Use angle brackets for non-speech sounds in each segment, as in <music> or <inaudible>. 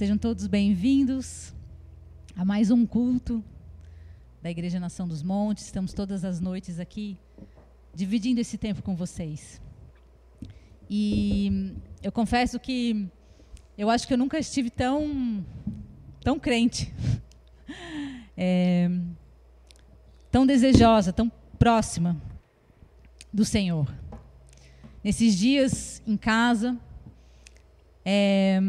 Sejam todos bem-vindos a mais um culto da Igreja Nação dos Montes. Estamos todas as noites aqui dividindo esse tempo com vocês. E eu confesso que eu acho que eu nunca estive tão tão crente, <laughs> é, tão desejosa, tão próxima do Senhor. Nesses dias em casa, é,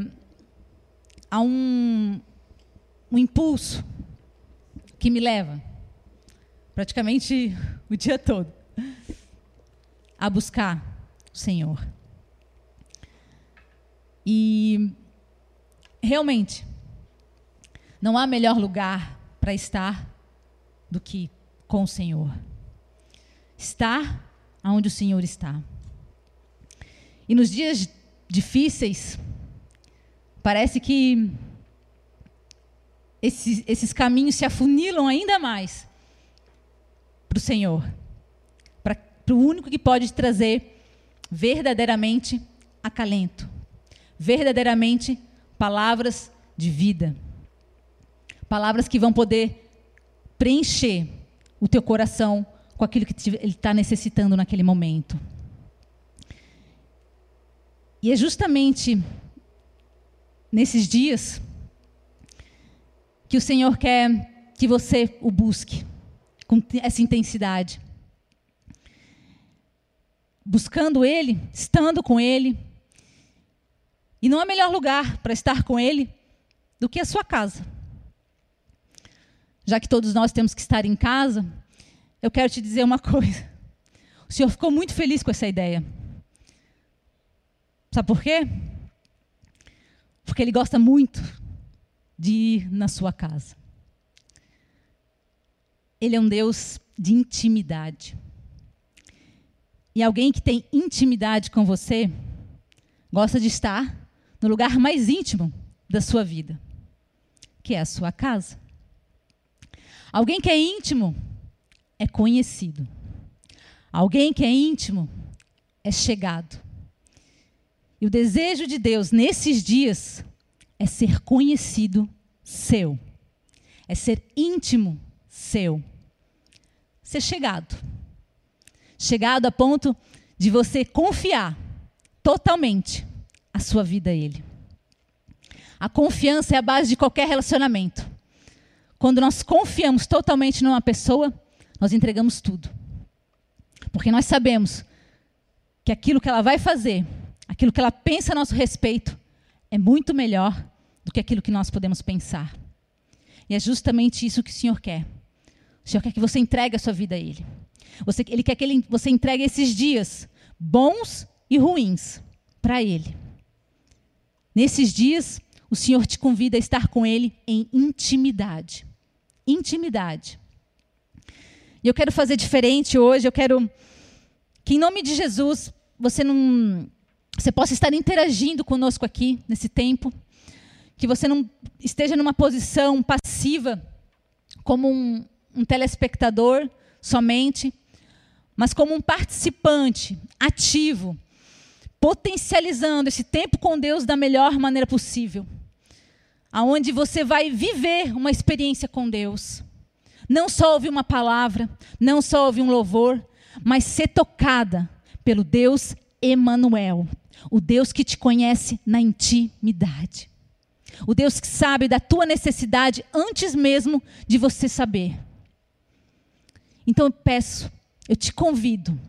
há um, um impulso que me leva, praticamente o dia todo, a buscar o Senhor. E realmente, não há melhor lugar para estar do que com o Senhor. Estar onde o Senhor está. E nos dias difíceis, Parece que esses, esses caminhos se afunilam ainda mais para o Senhor, para o único que pode trazer verdadeiramente acalento, verdadeiramente palavras de vida, palavras que vão poder preencher o teu coração com aquilo que ele está necessitando naquele momento. E é justamente nesses dias que o Senhor quer que você o busque com essa intensidade. Buscando Ele, estando com Ele. E não há melhor lugar para estar com Ele do que a sua casa. Já que todos nós temos que estar em casa, eu quero te dizer uma <laughs> coisa. O Senhor ficou muito feliz com essa ideia. Sabe por quê? Porque ele gosta muito de ir na sua casa. Ele é um Deus de intimidade. E alguém que tem intimidade com você gosta de estar no lugar mais íntimo da sua vida, que é a sua casa. Alguém que é íntimo é conhecido. Alguém que é íntimo é chegado. E o desejo de Deus nesses dias é ser conhecido seu, é ser íntimo seu, ser chegado. Chegado a ponto de você confiar totalmente a sua vida a Ele. A confiança é a base de qualquer relacionamento. Quando nós confiamos totalmente numa pessoa, nós entregamos tudo. Porque nós sabemos que aquilo que ela vai fazer aquilo que ela pensa a nosso respeito é muito melhor do que aquilo que nós podemos pensar. E é justamente isso que o Senhor quer. O Senhor quer que você entregue a sua vida a Ele. Você, ele quer que ele, você entregue esses dias, bons e ruins, para Ele. Nesses dias, o Senhor te convida a estar com Ele em intimidade. Intimidade. E eu quero fazer diferente hoje, eu quero que, em nome de Jesus, você não você possa estar interagindo conosco aqui nesse tempo, que você não esteja numa posição passiva, como um, um telespectador somente, mas como um participante ativo, potencializando esse tempo com Deus da melhor maneira possível, aonde você vai viver uma experiência com Deus. Não só ouvir uma palavra, não só ouvir um louvor, mas ser tocada pelo Deus Emanuel, o Deus que te conhece na intimidade. O Deus que sabe da tua necessidade antes mesmo de você saber. Então eu peço, eu te convido,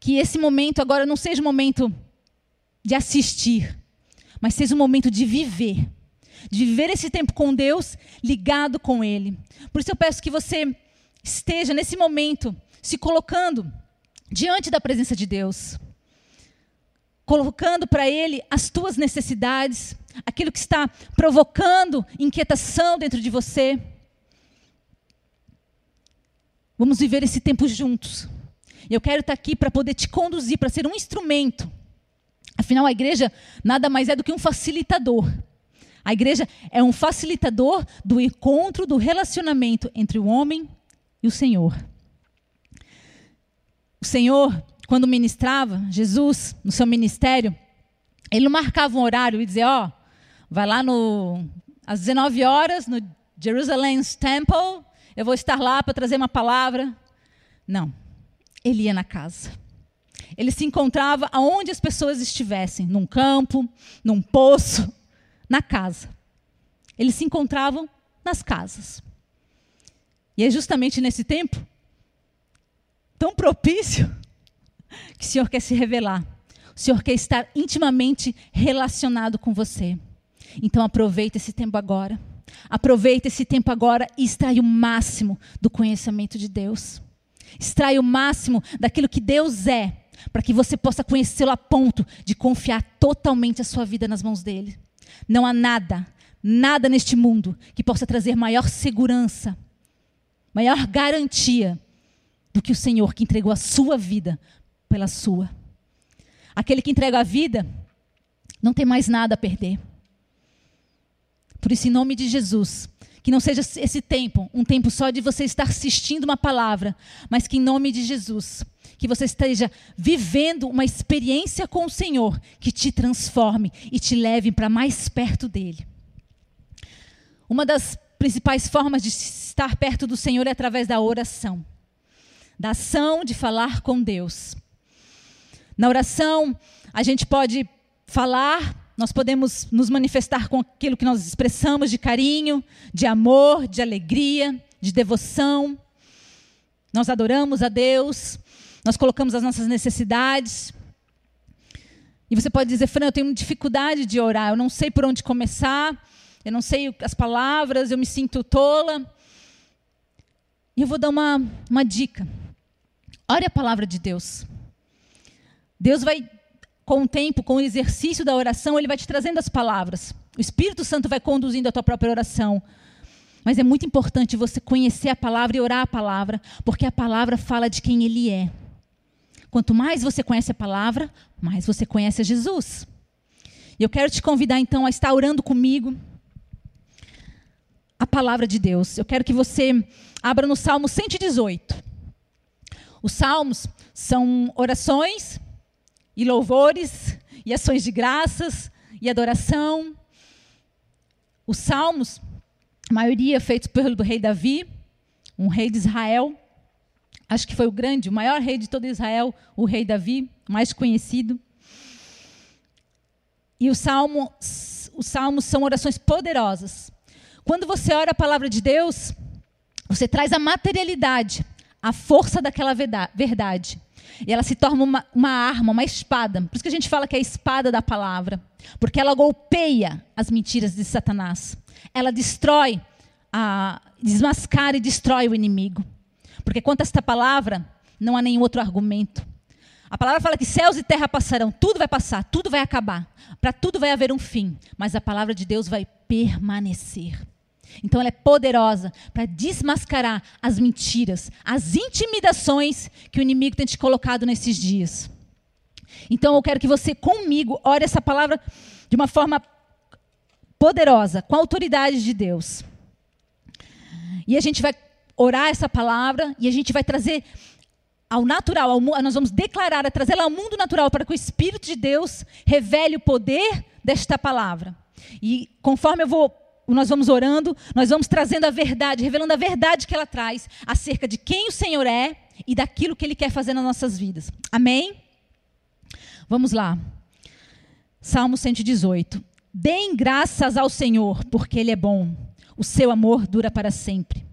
que esse momento agora não seja um momento de assistir, mas seja um momento de viver. De viver esse tempo com Deus, ligado com Ele. Por isso eu peço que você esteja nesse momento se colocando diante da presença de Deus colocando para Ele as tuas necessidades, aquilo que está provocando inquietação dentro de você. Vamos viver esse tempo juntos. Eu quero estar aqui para poder te conduzir, para ser um instrumento. Afinal, a igreja nada mais é do que um facilitador. A igreja é um facilitador do encontro, do relacionamento entre o homem e o Senhor. O Senhor quando ministrava, Jesus, no seu ministério, ele não marcava um horário e dizia: Ó, oh, vai lá no às 19 horas no Jerusalem's Temple, eu vou estar lá para trazer uma palavra. Não. Ele ia na casa. Ele se encontrava aonde as pessoas estivessem, num campo, num poço, na casa. Eles se encontravam nas casas. E é justamente nesse tempo tão propício que o Senhor quer se revelar. O Senhor quer estar intimamente relacionado com você. Então aproveita esse tempo agora. Aproveita esse tempo agora e extrai o máximo do conhecimento de Deus. Extrai o máximo daquilo que Deus é, para que você possa conhecê-lo a ponto de confiar totalmente a sua vida nas mãos dele. Não há nada, nada neste mundo que possa trazer maior segurança, maior garantia do que o Senhor que entregou a sua vida pela sua. Aquele que entrega a vida não tem mais nada a perder. Por isso, em nome de Jesus, que não seja esse tempo um tempo só de você estar assistindo uma palavra, mas que em nome de Jesus, que você esteja vivendo uma experiência com o Senhor que te transforme e te leve para mais perto dele. Uma das principais formas de estar perto do Senhor é através da oração, da ação de falar com Deus. Na oração, a gente pode falar, nós podemos nos manifestar com aquilo que nós expressamos de carinho, de amor, de alegria, de devoção. Nós adoramos a Deus, nós colocamos as nossas necessidades. E você pode dizer, Fran, eu tenho dificuldade de orar, eu não sei por onde começar, eu não sei as palavras, eu me sinto tola. E eu vou dar uma, uma dica. Ore a palavra de Deus. Deus vai, com o tempo, com o exercício da oração, Ele vai te trazendo as palavras. O Espírito Santo vai conduzindo a tua própria oração. Mas é muito importante você conhecer a palavra e orar a palavra, porque a palavra fala de quem Ele é. Quanto mais você conhece a palavra, mais você conhece a Jesus. E eu quero te convidar então a estar orando comigo a palavra de Deus. Eu quero que você abra no Salmo 118. Os salmos são orações e louvores, e ações de graças, e adoração. Os salmos, a maioria feitos pelo rei Davi, um rei de Israel. Acho que foi o grande, o maior rei de todo Israel, o rei Davi, mais conhecido. E os salmos, os salmos são orações poderosas. Quando você ora a palavra de Deus, você traz a materialidade, a força daquela verdade. E ela se torna uma, uma arma, uma espada. Por isso que a gente fala que é a espada da palavra. Porque ela golpeia as mentiras de Satanás. Ela destrói, a, desmascara e destrói o inimigo. Porque quanto a esta palavra, não há nenhum outro argumento. A palavra fala que céus e terra passarão, tudo vai passar, tudo vai acabar. Para tudo vai haver um fim, mas a palavra de Deus vai permanecer. Então ela é poderosa para desmascarar as mentiras, as intimidações que o inimigo tem te colocado nesses dias. Então eu quero que você comigo ore essa palavra de uma forma poderosa, com a autoridade de Deus. E a gente vai orar essa palavra e a gente vai trazer ao natural, ao, nós vamos declarar, trazê-la ao mundo natural para que o Espírito de Deus revele o poder desta palavra. E conforme eu vou nós vamos orando, nós vamos trazendo a verdade, revelando a verdade que ela traz acerca de quem o Senhor é e daquilo que Ele quer fazer nas nossas vidas. Amém? Vamos lá. Salmo 118. Deem graças ao Senhor, porque Ele é bom. O seu amor dura para sempre.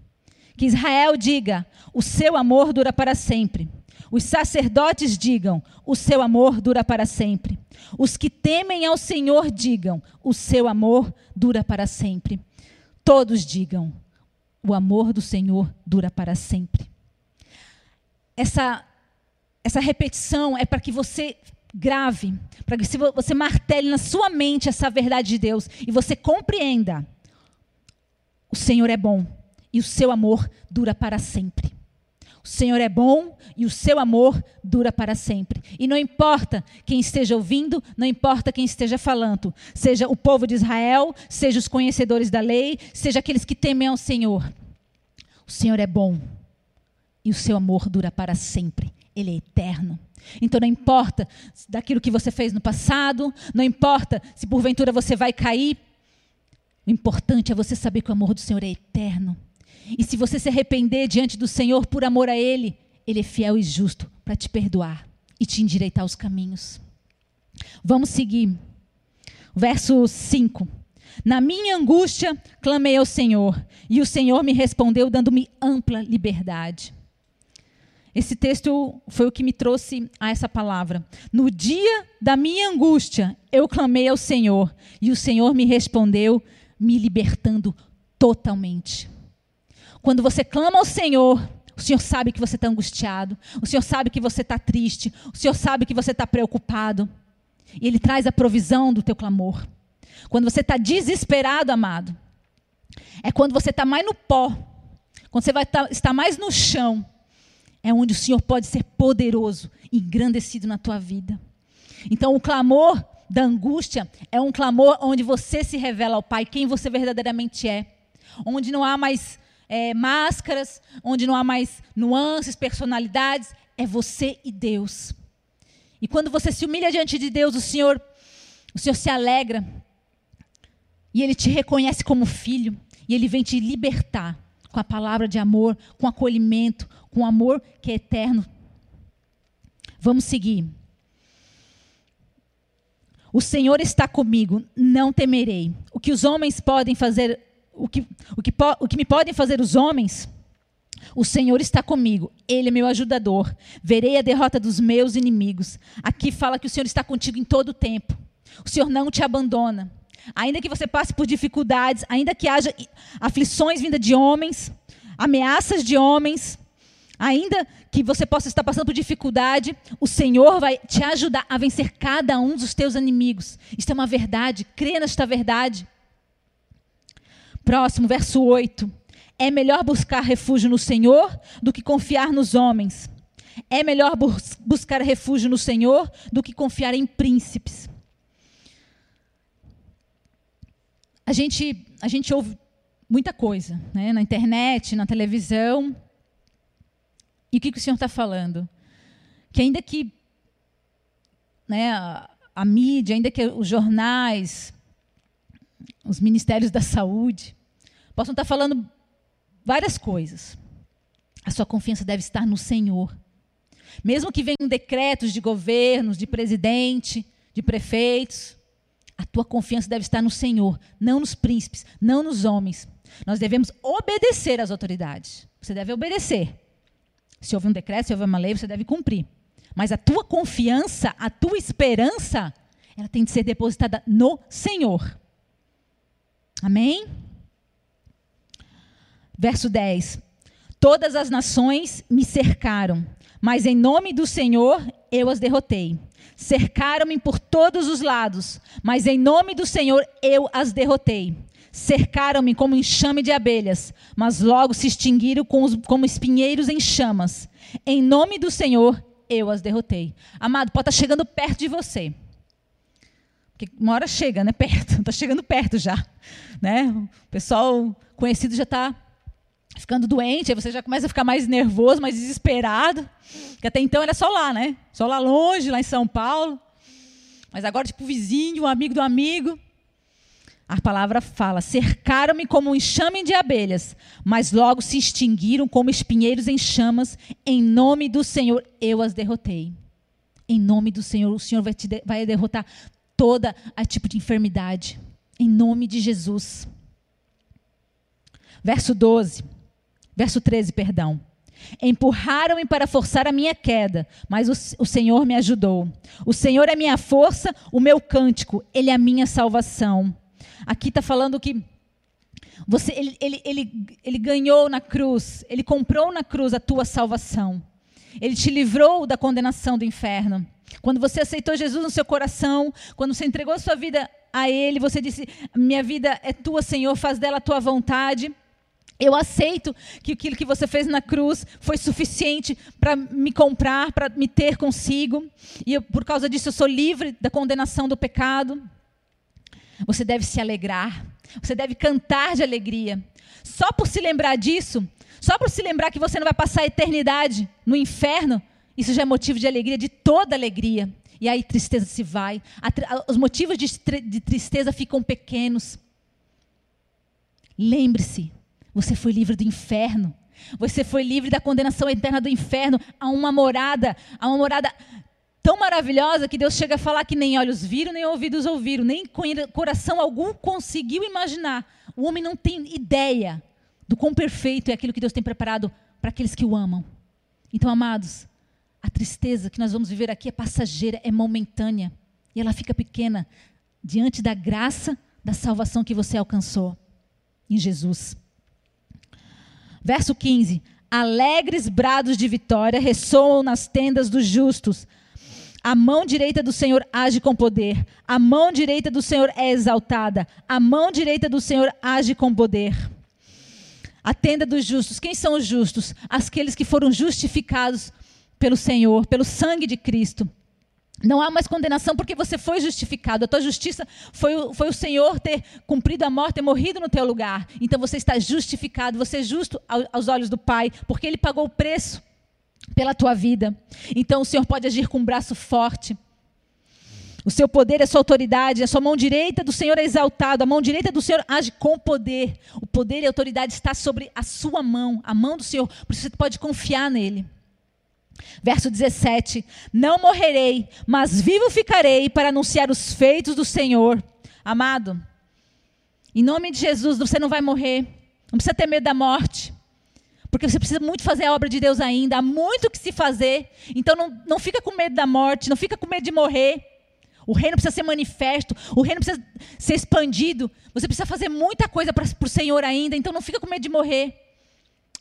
Que Israel diga: o seu amor dura para sempre. Os sacerdotes digam: o seu amor dura para sempre. Os que temem ao Senhor digam: o seu amor dura para sempre. Todos digam: o amor do Senhor dura para sempre. Essa, essa repetição é para que você grave, para que você martele na sua mente essa verdade de Deus e você compreenda: o Senhor é bom e o seu amor dura para sempre. O Senhor é bom e o seu amor dura para sempre. E não importa quem esteja ouvindo, não importa quem esteja falando, seja o povo de Israel, seja os conhecedores da lei, seja aqueles que temem ao Senhor. O Senhor é bom e o seu amor dura para sempre. Ele é eterno. Então não importa daquilo que você fez no passado, não importa se porventura você vai cair, O importante é você saber que o amor do Senhor é eterno. E se você se arrepender diante do Senhor por amor a Ele, Ele é fiel e justo para te perdoar e te endireitar os caminhos. Vamos seguir. Verso 5. Na minha angústia, clamei ao Senhor, e o Senhor me respondeu, dando-me ampla liberdade. Esse texto foi o que me trouxe a essa palavra. No dia da minha angústia, eu clamei ao Senhor, e o Senhor me respondeu, me libertando totalmente. Quando você clama ao Senhor, o Senhor sabe que você está angustiado, o Senhor sabe que você está triste, o Senhor sabe que você está preocupado. E Ele traz a provisão do teu clamor. Quando você está desesperado, amado, é quando você está mais no pó, quando você vai tá, estar mais no chão, é onde o Senhor pode ser poderoso engrandecido na tua vida. Então, o clamor da angústia é um clamor onde você se revela ao Pai quem você verdadeiramente é, onde não há mais é, máscaras, onde não há mais nuances, personalidades, é você e Deus. E quando você se humilha diante de Deus, o Senhor, o Senhor se alegra e Ele te reconhece como filho e Ele vem te libertar com a palavra de amor, com acolhimento, com amor que é eterno. Vamos seguir. O Senhor está comigo, não temerei. O que os homens podem fazer, o que, o que, o que me podem fazer os homens, o Senhor está comigo, Ele é meu ajudador. Verei a derrota dos meus inimigos. Aqui fala que o Senhor está contigo em todo o tempo. O Senhor não te abandona. Ainda que você passe por dificuldades, ainda que haja aflições vindas de homens, ameaças de homens, ainda que você possa estar passando por dificuldade, o Senhor vai te ajudar a vencer cada um dos teus inimigos. Isto é uma verdade, crê nesta verdade. Próximo, verso 8. É melhor buscar refúgio no Senhor do que confiar nos homens. É melhor bus buscar refúgio no Senhor do que confiar em príncipes. a gente, a gente ouve muita coisa, né? na internet, na televisão. E o que, que o Senhor está falando? Que ainda que né, a, a mídia, ainda que os jornais, os ministérios da saúde, possam estar falando várias coisas. A sua confiança deve estar no Senhor. Mesmo que venham decretos de governos, de presidente, de prefeitos, a tua confiança deve estar no Senhor, não nos príncipes, não nos homens. Nós devemos obedecer às autoridades. Você deve obedecer. Se houve um decreto, se houve uma lei, você deve cumprir. Mas a tua confiança, a tua esperança, ela tem de ser depositada no Senhor. Amém? Verso 10. Todas as nações me cercaram, mas em nome do Senhor eu as derrotei. Cercaram-me por todos os lados, mas em nome do Senhor eu as derrotei. Cercaram-me como enxame de abelhas, mas logo se extinguiram como espinheiros em chamas. Em nome do Senhor eu as derrotei. Amado, pode estar chegando perto de você. Uma hora chega, né? <laughs> Perto, está chegando perto já. Né? O pessoal conhecido já está ficando doente, aí você já começa a ficar mais nervoso, mais desesperado. Que até então era só lá, né? Só lá longe, lá em São Paulo. Mas agora, tipo, vizinho, um amigo do amigo. A palavra fala: cercaram-me como um enxame de abelhas, mas logo se extinguiram como espinheiros em chamas. Em nome do Senhor, eu as derrotei. Em nome do Senhor, o Senhor vai, te de, vai derrotar toda a tipo de enfermidade. Em nome de Jesus. Verso 12. Verso 13, perdão. Empurraram-me para forçar a minha queda, mas o, o, Senhor me ajudou. O Senhor é minha força, o meu cântico, Ele é a minha salvação. Aqui está falando que você, ele, ele, ele, ele ganhou na cruz, Ele comprou na cruz a tua salvação. Ele te livrou da condenação do inferno. Quando você aceitou Jesus no seu coração, quando você entregou sua vida a Ele, você disse: Minha vida é tua, Senhor, faz dela a tua vontade. Eu aceito que aquilo que você fez na cruz foi suficiente para me comprar, para me ter consigo. E eu, por causa disso eu sou livre da condenação do pecado. Você deve se alegrar. Você deve cantar de alegria. Só por se lembrar disso, só por se lembrar que você não vai passar a eternidade no inferno, isso já é motivo de alegria, de toda alegria. E aí tristeza se vai. Os motivos de, de tristeza ficam pequenos. Lembre-se, você foi livre do inferno. Você foi livre da condenação eterna do inferno a uma morada, a uma morada tão maravilhosa que Deus chega a falar que nem olhos viram, nem ouvidos ouviram, nem coração algum conseguiu imaginar. O homem não tem ideia do quão perfeito é aquilo que Deus tem preparado para aqueles que o amam. Então, amados, a tristeza que nós vamos viver aqui é passageira, é momentânea. E ela fica pequena diante da graça da salvação que você alcançou em Jesus. Verso 15: Alegres brados de vitória ressoam nas tendas dos justos. A mão direita do Senhor age com poder. A mão direita do Senhor é exaltada. A mão direita do Senhor age com poder. A tenda dos justos. Quem são os justos? Aqueles que foram justificados pelo Senhor, pelo sangue de Cristo. Não há mais condenação porque você foi justificado. A tua justiça foi o, foi o Senhor ter cumprido a morte, ter morrido no teu lugar. Então você está justificado, você é justo aos olhos do Pai, porque Ele pagou o preço pela tua vida. Então o Senhor pode agir com um braço forte. O seu poder, a sua autoridade, a sua mão direita do Senhor é exaltado, a mão direita do Senhor age com poder. O poder e a autoridade está sobre a sua mão, a mão do Senhor, por isso você pode confiar nele. Verso 17: Não morrerei, mas vivo ficarei para anunciar os feitos do Senhor. Amado, em nome de Jesus, você não vai morrer, não precisa ter medo da morte, porque você precisa muito fazer a obra de Deus ainda, há muito que se fazer, então não, não fica com medo da morte, não fica com medo de morrer. O reino precisa ser manifesto, o reino precisa ser expandido, você precisa fazer muita coisa para o Senhor ainda, então não fica com medo de morrer.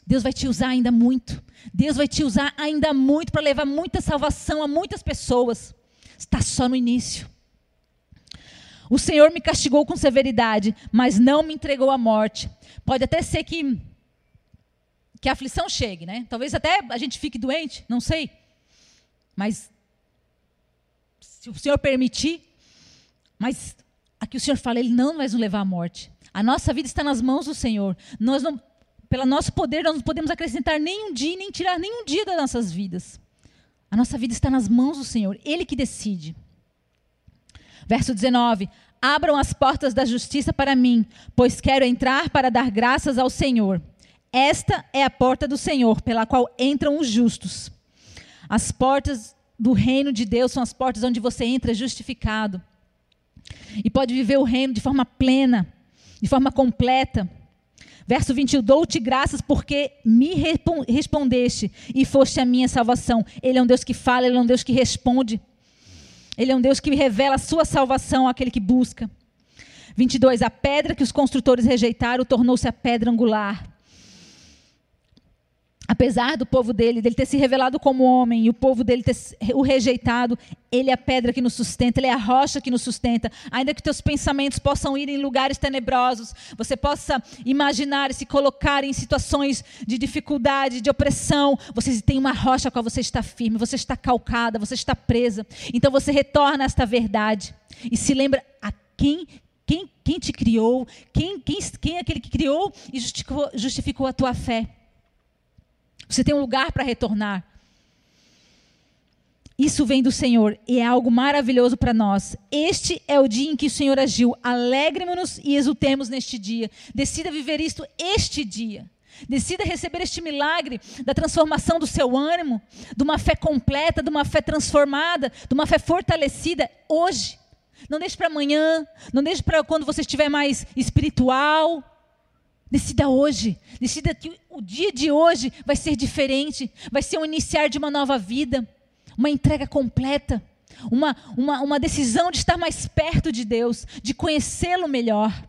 Deus vai te usar ainda muito. Deus vai te usar ainda muito para levar muita salvação a muitas pessoas. Está só no início. O Senhor me castigou com severidade, mas não me entregou à morte. Pode até ser que que a aflição chegue, né? Talvez até a gente fique doente, não sei. Mas se o Senhor permitir, mas aqui o Senhor fala, ele não vai nos levar à morte. A nossa vida está nas mãos do Senhor. Nós não pelo nosso poder, nós não podemos acrescentar nenhum dia, nem tirar nenhum dia das nossas vidas. A nossa vida está nas mãos do Senhor, Ele que decide. Verso 19: Abram as portas da justiça para mim, pois quero entrar para dar graças ao Senhor. Esta é a porta do Senhor, pela qual entram os justos. As portas do reino de Deus são as portas onde você entra justificado. E pode viver o reino de forma plena, de forma completa. Verso 21, dou-te graças porque me respondeste e foste a minha salvação. Ele é um Deus que fala, ele é um Deus que responde. Ele é um Deus que revela a sua salvação àquele que busca. 22, a pedra que os construtores rejeitaram tornou-se a pedra angular apesar do povo dele, dele ter se revelado como homem e o povo dele ter o rejeitado, ele é a pedra que nos sustenta, ele é a rocha que nos sustenta. Ainda que teus pensamentos possam ir em lugares tenebrosos, você possa imaginar e se colocar em situações de dificuldade, de opressão, você tem uma rocha com a qual você está firme, você está calcada, você está presa. Então você retorna a esta verdade e se lembra a quem quem, quem te criou, quem, quem, quem é aquele que criou e justificou, justificou a tua fé. Você tem um lugar para retornar. Isso vem do Senhor e é algo maravilhoso para nós. Este é o dia em que o Senhor agiu. Alegremos-nos e exultemos neste dia. Decida viver isto este dia. Decida receber este milagre da transformação do seu ânimo, de uma fé completa, de uma fé transformada, de uma fé fortalecida hoje. Não deixe para amanhã, não deixe para quando você estiver mais espiritual. Decida hoje. Decida que o dia de hoje vai ser diferente. Vai ser o iniciar de uma nova vida. Uma entrega completa. Uma, uma, uma decisão de estar mais perto de Deus. De conhecê-lo melhor.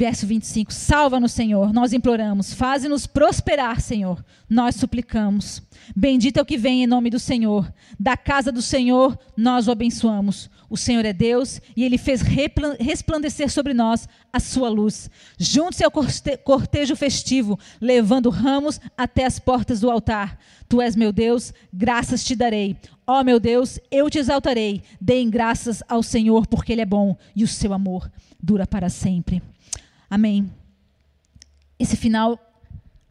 Verso 25: Salva-nos, Senhor, nós imploramos. Faze-nos prosperar, Senhor, nós suplicamos. Bendito é o que vem em nome do Senhor. Da casa do Senhor nós o abençoamos. O Senhor é Deus e ele fez resplandecer sobre nós a sua luz. Junte-se ao cortejo festivo, levando ramos até as portas do altar. Tu és meu Deus, graças te darei. Ó meu Deus, eu te exaltarei. Deem graças ao Senhor, porque ele é bom e o seu amor dura para sempre. Amém. Esse final,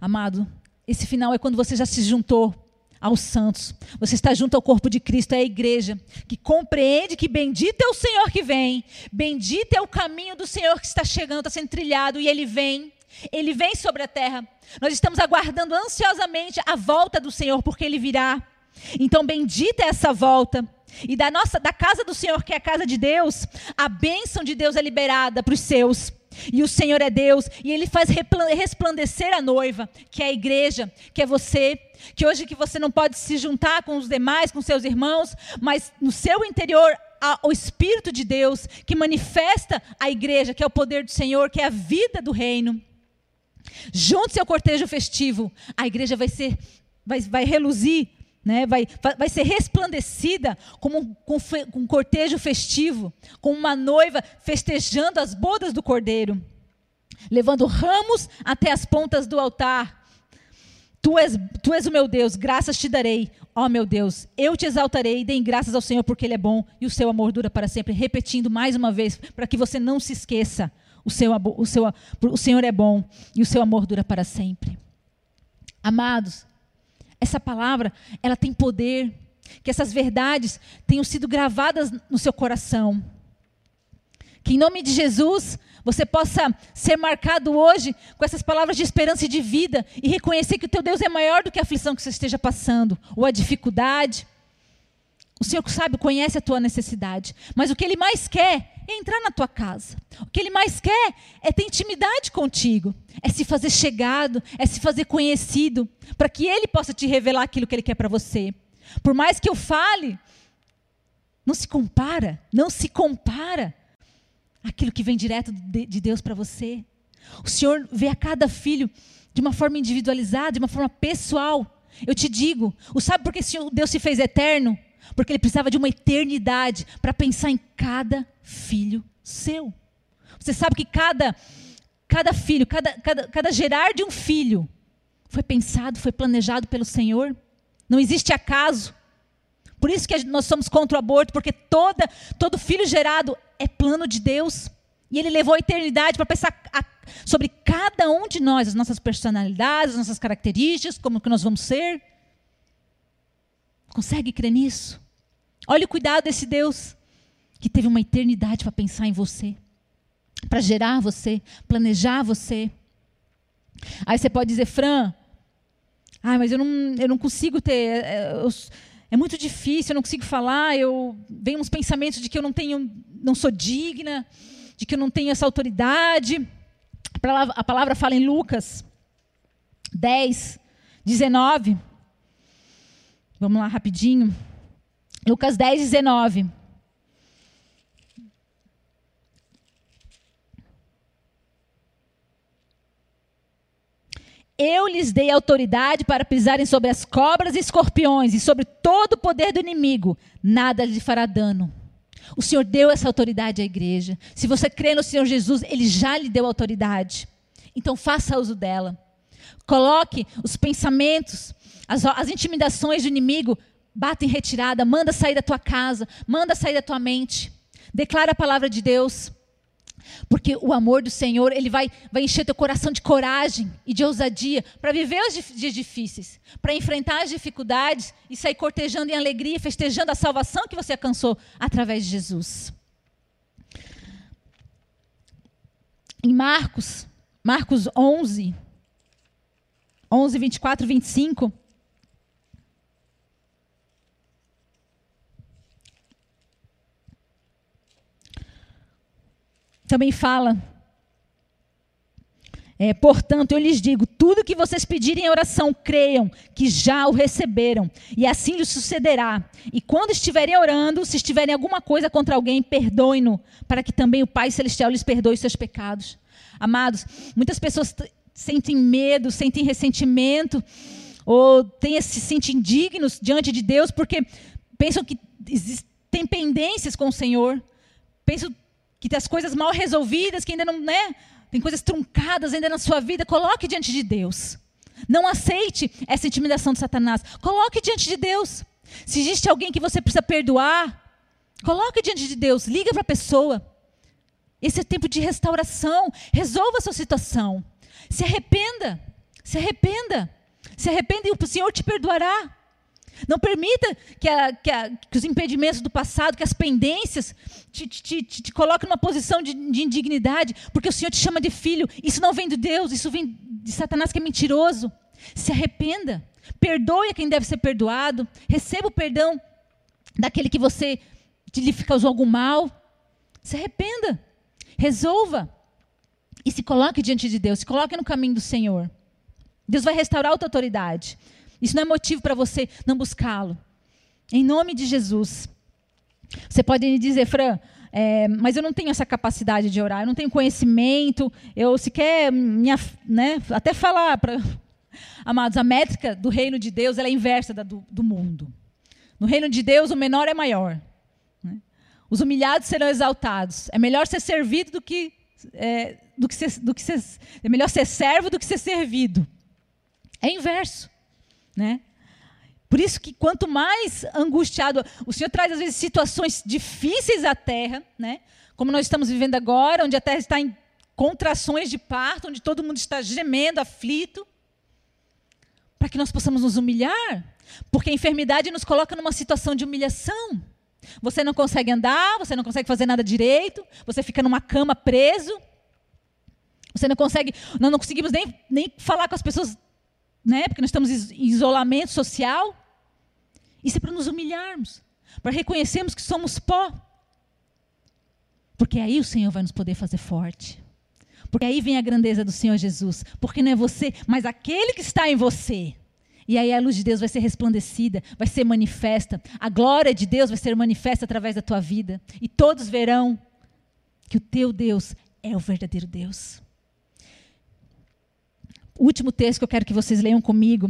amado, esse final é quando você já se juntou aos santos. Você está junto ao corpo de Cristo, é a igreja, que compreende que bendito é o Senhor que vem, bendito é o caminho do Senhor que está chegando, está sendo trilhado, e ele vem. Ele vem sobre a terra. Nós estamos aguardando ansiosamente a volta do Senhor, porque ele virá. Então, bendita é essa volta. E da nossa, da casa do Senhor, que é a casa de Deus, a bênção de Deus é liberada para os seus. E o Senhor é Deus, e Ele faz resplandecer a noiva, que é a igreja, que é você, que hoje que você não pode se juntar com os demais, com seus irmãos, mas no seu interior há o Espírito de Deus, que manifesta a igreja, que é o poder do Senhor, que é a vida do reino. Junte-se ao cortejo festivo, a igreja vai ser, vai, vai reluzir né, vai, vai ser resplandecida como um, com um cortejo festivo, como uma noiva festejando as bodas do cordeiro, levando ramos até as pontas do altar. Tu és, tu és o meu Deus, graças te darei, ó meu Deus, eu te exaltarei, deem graças ao Senhor porque Ele é bom e o seu amor dura para sempre. Repetindo mais uma vez, para que você não se esqueça: o, seu, o, seu, o Senhor é bom e o seu amor dura para sempre. Amados, essa palavra, ela tem poder, que essas verdades tenham sido gravadas no seu coração. Que em nome de Jesus, você possa ser marcado hoje com essas palavras de esperança e de vida e reconhecer que o teu Deus é maior do que a aflição que você esteja passando, ou a dificuldade. O Senhor sabe, conhece a tua necessidade, mas o que Ele mais quer é entrar na tua casa. O que Ele mais quer é ter intimidade contigo, é se fazer chegado, é se fazer conhecido, para que Ele possa te revelar aquilo que Ele quer para você. Por mais que eu fale, não se compara, não se compara aquilo que vem direto de Deus para você. O Senhor vê a cada filho de uma forma individualizada, de uma forma pessoal. Eu te digo, o sabe por que Deus se fez eterno? Porque ele precisava de uma eternidade para pensar em cada filho seu. Você sabe que cada, cada filho, cada, cada, cada gerar de um filho foi pensado, foi planejado pelo Senhor. Não existe acaso. Por isso que nós somos contra o aborto, porque toda, todo filho gerado é plano de Deus. E ele levou a eternidade para pensar a, sobre cada um de nós, as nossas personalidades, as nossas características, como que nós vamos ser. Consegue crer nisso? Olha o cuidado desse Deus que teve uma eternidade para pensar em você, para gerar você, planejar você. Aí você pode dizer, Fran, ah, mas eu não, eu não consigo ter. É, eu, é muito difícil, eu não consigo falar, eu venho uns pensamentos de que eu não tenho, não sou digna, de que eu não tenho essa autoridade. A palavra fala em Lucas 10, 19. Vamos lá rapidinho. Lucas 10, 19. Eu lhes dei autoridade para pisarem sobre as cobras e escorpiões e sobre todo o poder do inimigo. Nada lhe fará dano. O Senhor deu essa autoridade à igreja. Se você crê no Senhor Jesus, Ele já lhe deu autoridade. Então faça uso dela. Coloque os pensamentos, as, as intimidações do inimigo, bata em retirada, manda sair da tua casa, manda sair da tua mente. Declara a palavra de Deus. Porque o amor do Senhor, ele vai, vai encher teu coração de coragem e de ousadia para viver os dias difíceis, para enfrentar as dificuldades e sair cortejando em alegria, festejando a salvação que você alcançou através de Jesus. Em Marcos, Marcos 11, 11, 24, 25. Também fala. É, portanto, eu lhes digo: tudo que vocês pedirem em oração, creiam que já o receberam, e assim lhes sucederá. E quando estiverem orando, se estiverem alguma coisa contra alguém, perdoem-no, para que também o Pai Celestial lhes perdoe seus pecados. Amados, muitas pessoas sentem medo, sentem ressentimento, ou têm, se sentem indignos diante de Deus, porque pensam que têm pendências com o Senhor, pensam que tem as coisas mal resolvidas, que ainda não, né? Tem coisas truncadas ainda na sua vida, coloque diante de Deus. Não aceite essa intimidação de Satanás. Coloque diante de Deus. Se existe alguém que você precisa perdoar, coloque diante de Deus, liga para a pessoa. Esse é tempo de restauração. Resolva a sua situação. Se arrependa. Se arrependa. Se arrependa e o Senhor te perdoará. Não permita que, a, que, a, que, os impedimentos do passado, que as pendências te, te, te, te coloquem numa posição de, de, indignidade, porque o Senhor te chama de filho. Isso não vem de Deus, isso vem de Satanás que é mentiroso. Se arrependa, perdoe a quem deve ser perdoado, receba o perdão daquele que você lhe causou algum mal. Se arrependa, resolva e se coloque diante de Deus, se coloque no caminho do Senhor. Deus vai restaurar a tua autoridade. Isso não é motivo para você não buscá-lo. Em nome de Jesus. Você pode me dizer, Fran, é, mas eu não tenho essa capacidade de orar, eu não tenho conhecimento, eu sequer, minha, né, até falar para. Amados, a métrica do reino de Deus é inversa da do, do, mundo. No reino de Deus, o menor é maior. Né? Os humilhados serão exaltados. É melhor ser servido do que. É, do que, ser, do que ser, é melhor ser servo do que ser servido. É inverso. Né? Por isso que quanto mais angustiado, o Senhor traz às vezes situações difíceis à terra, né? Como nós estamos vivendo agora, onde a terra está em contrações de parto, onde todo mundo está gemendo, aflito, para que nós possamos nos humilhar, porque a enfermidade nos coloca numa situação de humilhação. Você não consegue andar, você não consegue fazer nada direito, você fica numa cama preso. Você não consegue, nós não conseguimos nem, nem falar com as pessoas né? porque nós estamos em isolamento social. Isso é para nos humilharmos, para reconhecermos que somos pó. Porque aí o Senhor vai nos poder fazer forte. Porque aí vem a grandeza do Senhor Jesus. Porque não é você, mas aquele que está em você. E aí a luz de Deus vai ser resplandecida, vai ser manifesta. A glória de Deus vai ser manifesta através da tua vida. E todos verão que o teu Deus é o verdadeiro Deus último texto que eu quero que vocês leiam comigo,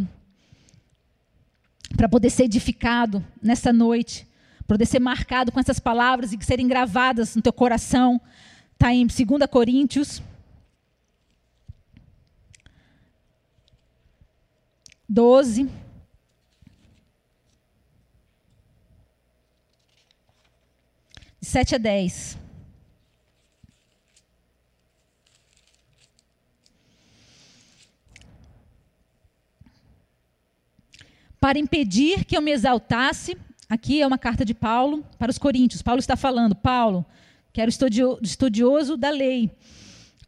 para poder ser edificado nessa noite, para poder ser marcado com essas palavras e serem gravadas no teu coração, está em 2 Coríntios. 12. De 7 a 10. Para impedir que eu me exaltasse. Aqui é uma carta de Paulo para os Coríntios. Paulo está falando, Paulo, que era estudioso da lei,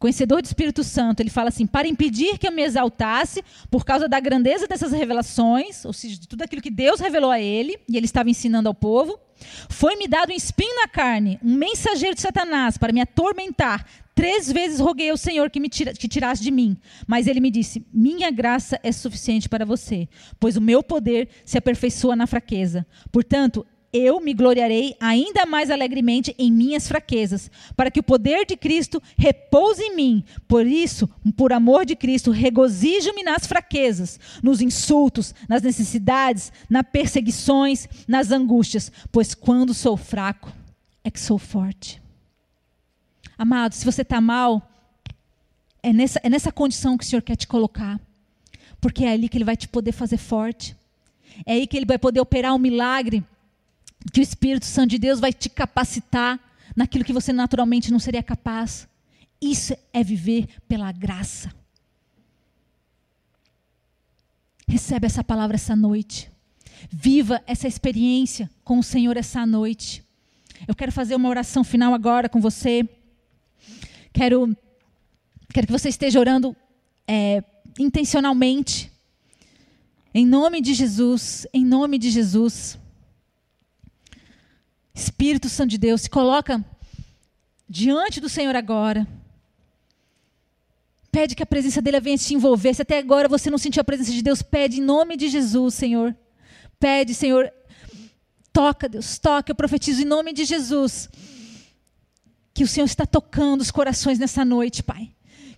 conhecedor do Espírito Santo, ele fala assim: para impedir que eu me exaltasse por causa da grandeza dessas revelações, ou seja, de tudo aquilo que Deus revelou a ele, e ele estava ensinando ao povo, foi-me dado um espinho na carne, um mensageiro de Satanás, para me atormentar. Três vezes roguei ao Senhor que me tira, que tirasse de mim. Mas ele me disse: Minha graça é suficiente para você, pois o meu poder se aperfeiçoa na fraqueza. Portanto, eu me gloriarei ainda mais alegremente em minhas fraquezas, para que o poder de Cristo repouse em mim. Por isso, por amor de Cristo, regozijo-me nas fraquezas, nos insultos, nas necessidades, nas perseguições, nas angústias, pois quando sou fraco, é que sou forte. Amado, se você está mal, é nessa, é nessa condição que o Senhor quer te colocar, porque é ali que Ele vai te poder fazer forte, é aí que Ele vai poder operar um milagre que o Espírito Santo de Deus vai te capacitar naquilo que você naturalmente não seria capaz. Isso é viver pela graça. Recebe essa palavra essa noite. Viva essa experiência com o Senhor essa noite. Eu quero fazer uma oração final agora com você. Quero, quero que você esteja orando é, intencionalmente. Em nome de Jesus, em nome de Jesus. Espírito Santo de Deus, se coloca diante do Senhor agora. Pede que a presença dele venha te envolver. Se até agora você não sentiu a presença de Deus, pede em nome de Jesus, Senhor. Pede, Senhor. Toca, Deus, toca. Eu profetizo em nome de Jesus. Que o Senhor está tocando os corações nessa noite, Pai.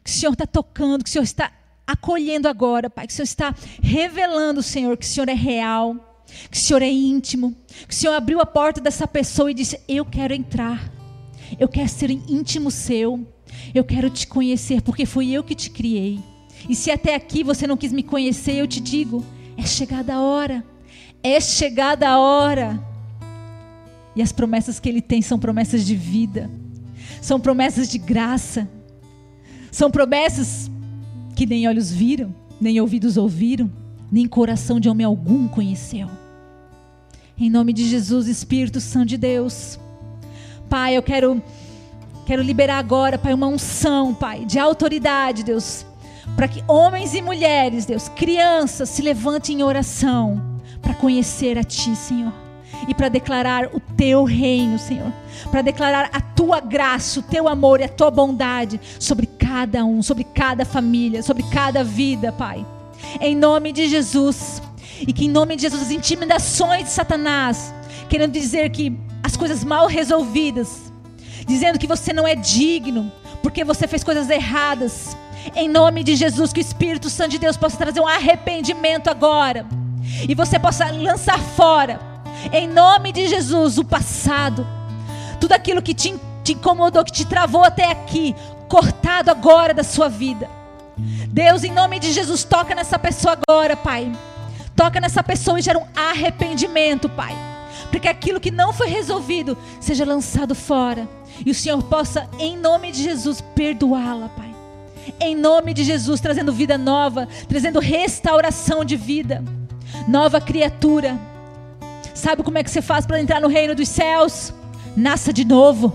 Que o Senhor está tocando, que o Senhor está acolhendo agora, Pai. Que o Senhor está revelando, Senhor, que o Senhor é real que o Senhor é íntimo, que o Senhor abriu a porta dessa pessoa e disse: Eu quero entrar, eu quero ser íntimo seu, eu quero te conhecer, porque fui eu que te criei. E se até aqui você não quis me conhecer, eu te digo: é chegada a hora, é chegada a hora. E as promessas que Ele tem são promessas de vida, são promessas de graça, são promessas que nem olhos viram, nem ouvidos ouviram, nem coração de homem algum conheceu. Em nome de Jesus, Espírito Santo de Deus. Pai, eu quero quero liberar agora, Pai, uma unção, Pai, de autoridade, Deus, para que homens e mulheres, Deus, crianças se levantem em oração para conhecer a ti, Senhor, e para declarar o teu reino, Senhor, para declarar a tua graça, o teu amor e a tua bondade sobre cada um, sobre cada família, sobre cada vida, Pai. Em nome de Jesus. E que em nome de Jesus as intimidações de Satanás, querendo dizer que as coisas mal resolvidas, dizendo que você não é digno, porque você fez coisas erradas. Em nome de Jesus, que o Espírito Santo de Deus possa trazer um arrependimento agora. E você possa lançar fora, em nome de Jesus, o passado. Tudo aquilo que te, te incomodou, que te travou até aqui, cortado agora da sua vida. Deus, em nome de Jesus, toca nessa pessoa agora, Pai. Toca nessa pessoa e gera um arrependimento, Pai. Para que aquilo que não foi resolvido seja lançado fora. E o Senhor possa, em nome de Jesus, perdoá-la, Pai. Em nome de Jesus, trazendo vida nova, trazendo restauração de vida. Nova criatura. Sabe como é que você faz para entrar no reino dos céus? Nasça de novo.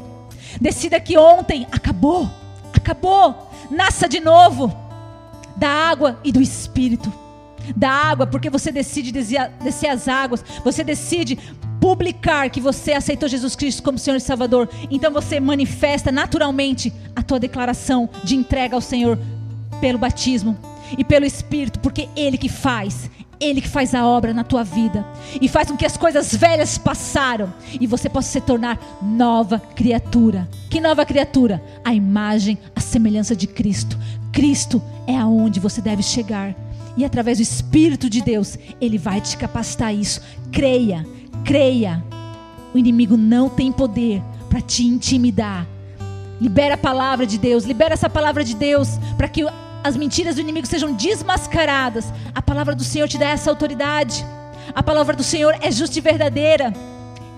Decida que ontem acabou. Acabou. Nasça de novo. Da água e do espírito da água, porque você decide descer as águas, você decide publicar que você aceitou Jesus Cristo como Senhor e Salvador. Então você manifesta naturalmente a tua declaração de entrega ao Senhor pelo batismo e pelo Espírito, porque Ele que faz. Ele que faz a obra na tua vida e faz com que as coisas velhas passaram e você possa se tornar nova criatura. Que nova criatura? A imagem, a semelhança de Cristo. Cristo é aonde você deve chegar. E através do Espírito de Deus, Ele vai te capacitar a isso. Creia, creia. O inimigo não tem poder para te intimidar. Libera a palavra de Deus, libera essa palavra de Deus para que as mentiras do inimigo sejam desmascaradas. A palavra do Senhor te dá essa autoridade. A palavra do Senhor é justa e verdadeira.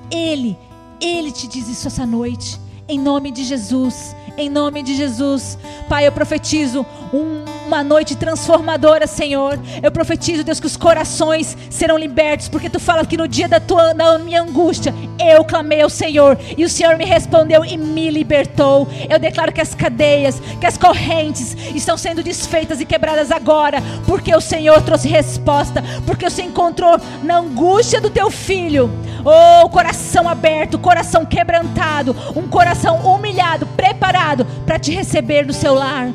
Ele, Ele te diz isso essa noite. Em nome de Jesus em nome de Jesus. Pai, eu profetizo um, uma noite transformadora, Senhor. Eu profetizo, Deus, que os corações serão libertos, porque tu fala que no dia da tua da minha angústia, eu clamei ao Senhor e o Senhor me respondeu e me libertou. Eu declaro que as cadeias, que as correntes estão sendo desfeitas e quebradas agora, porque o Senhor trouxe resposta, porque o Senhor encontrou na angústia do teu filho. Oh, coração aberto, coração quebrantado, um coração humilhado, preparado para te receber no seu lar.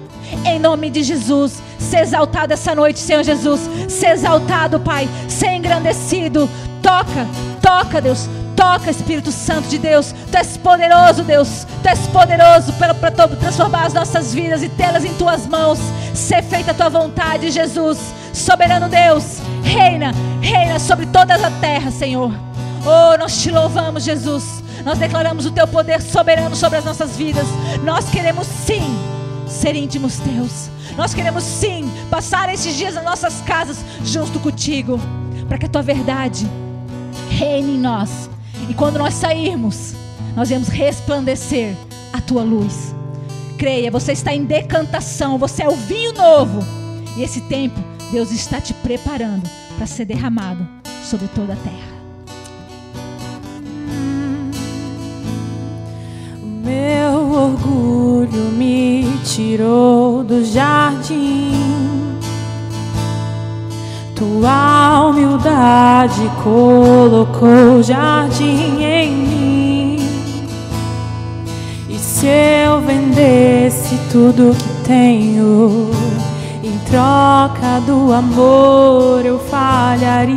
Em nome de Jesus, ser exaltado essa noite, Senhor Jesus. Ser exaltado, Pai. Ser engrandecido. Toca, toca, Deus. Toca, Espírito Santo de Deus. Tu és poderoso, Deus. Tu és poderoso para transformar as nossas vidas e tê-las em tuas mãos. Ser feita a tua vontade, Jesus. Soberano Deus. Reina, reina sobre toda a terra, Senhor. Oh, nós te louvamos, Jesus. Nós declaramos o teu poder soberano sobre as nossas vidas. Nós queremos sim ser íntimos teus. Nós queremos sim passar esses dias nas nossas casas junto contigo, para que a tua verdade reine em nós. E quando nós sairmos, nós vamos resplandecer a tua luz. Creia, você está em decantação, você é o vinho novo. E esse tempo, Deus está te preparando para ser derramado sobre toda a terra. Meu orgulho me tirou do jardim. Tua humildade colocou jardim em mim. E se eu vendesse tudo que tenho, em troca do amor eu falharia.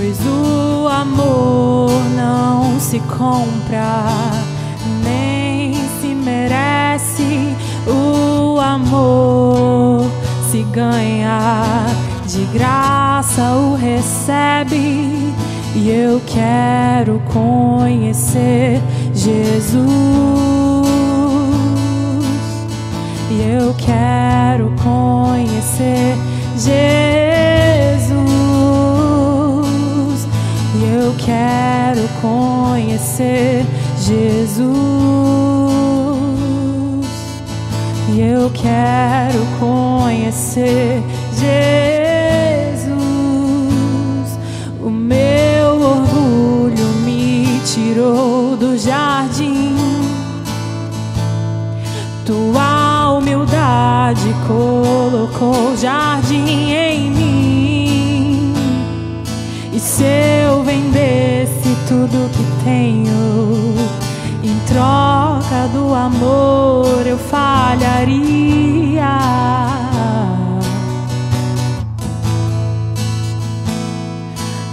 Pois o amor não se compra, nem se merece. O amor se ganha, de graça o recebe. E eu quero conhecer Jesus. E eu quero conhecer Jesus quero conhecer Jesus. E eu quero conhecer Jesus. O meu orgulho me tirou do jardim. Tua humildade colocou jardim em se eu vendesse tudo que tenho em troca do amor, eu falharia.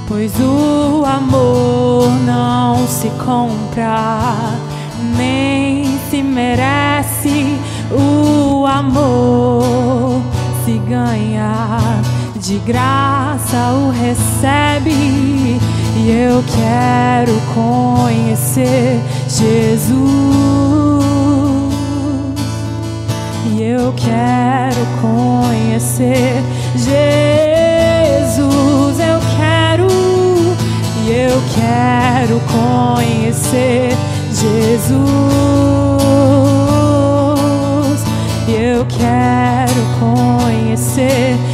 Pois o amor não se compra, nem se merece. O amor se ganha, de graça o recebe. E eu quero conhecer Jesus. E eu quero conhecer Jesus. Eu quero, e eu quero conhecer Jesus. E eu quero conhecer